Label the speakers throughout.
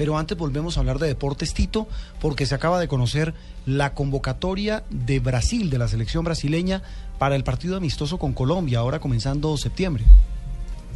Speaker 1: Pero antes volvemos a hablar de deportes, Tito, porque se acaba de conocer la convocatoria de Brasil, de la selección brasileña, para el partido amistoso con Colombia, ahora comenzando septiembre.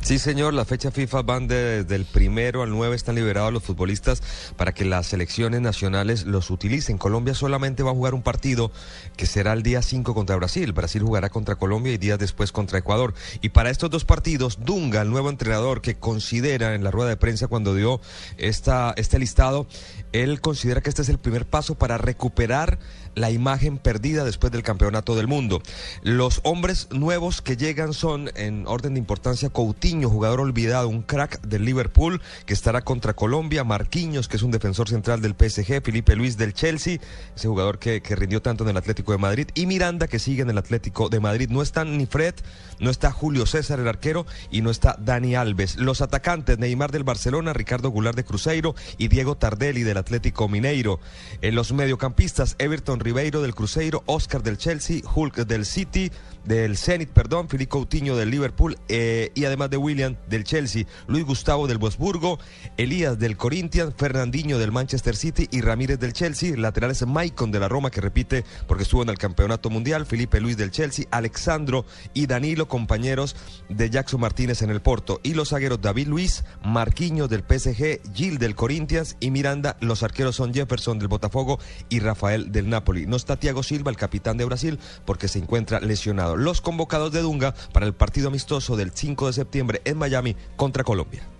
Speaker 2: Sí, señor, las fechas FIFA van desde el primero al 9, están liberados los futbolistas para que las selecciones nacionales los utilicen. Colombia solamente va a jugar un partido que será el día 5 contra Brasil. Brasil jugará contra Colombia y días después contra Ecuador. Y para estos dos partidos, Dunga, el nuevo entrenador que considera en la rueda de prensa cuando dio esta, este listado, él considera que este es el primer paso para recuperar la imagen perdida después del campeonato del mundo. Los hombres nuevos que llegan son, en orden de importancia, Coutinho, jugador olvidado, un crack del Liverpool, que estará contra Colombia, Marquinhos, que es un defensor central del PSG, Felipe Luis del Chelsea, ese jugador que, que rindió tanto en el Atlético de Madrid, y Miranda, que sigue en el Atlético de Madrid. No están ni Fred, no está Julio César, el arquero, y no está Dani Alves. Los atacantes, Neymar del Barcelona, Ricardo Goulart de Cruzeiro y Diego Tardelli del Atlético Mineiro. En los mediocampistas, Everton Ribeiro del Cruzeiro, Oscar del Chelsea, Hulk del City, del Zenit, perdón, Filipe Coutinho del Liverpool eh, y además de William del Chelsea, Luis Gustavo del Wolfsburgo, Elías del Corinthians, Fernandinho del Manchester City y Ramírez del Chelsea, laterales Maicon de la Roma que repite porque estuvo en el Campeonato Mundial, Felipe Luis del Chelsea, Alexandro y Danilo, compañeros de Jackson Martínez en el Porto y los zagueros David Luis, Marquinhos del PSG, Gil del Corinthians y Miranda, los arqueros son Jefferson del Botafogo y Rafael del Napoli. No está Thiago Silva, el capitán de Brasil, porque se encuentra lesionado. Los convocados de Dunga para el partido amistoso del 5 de septiembre en Miami contra Colombia.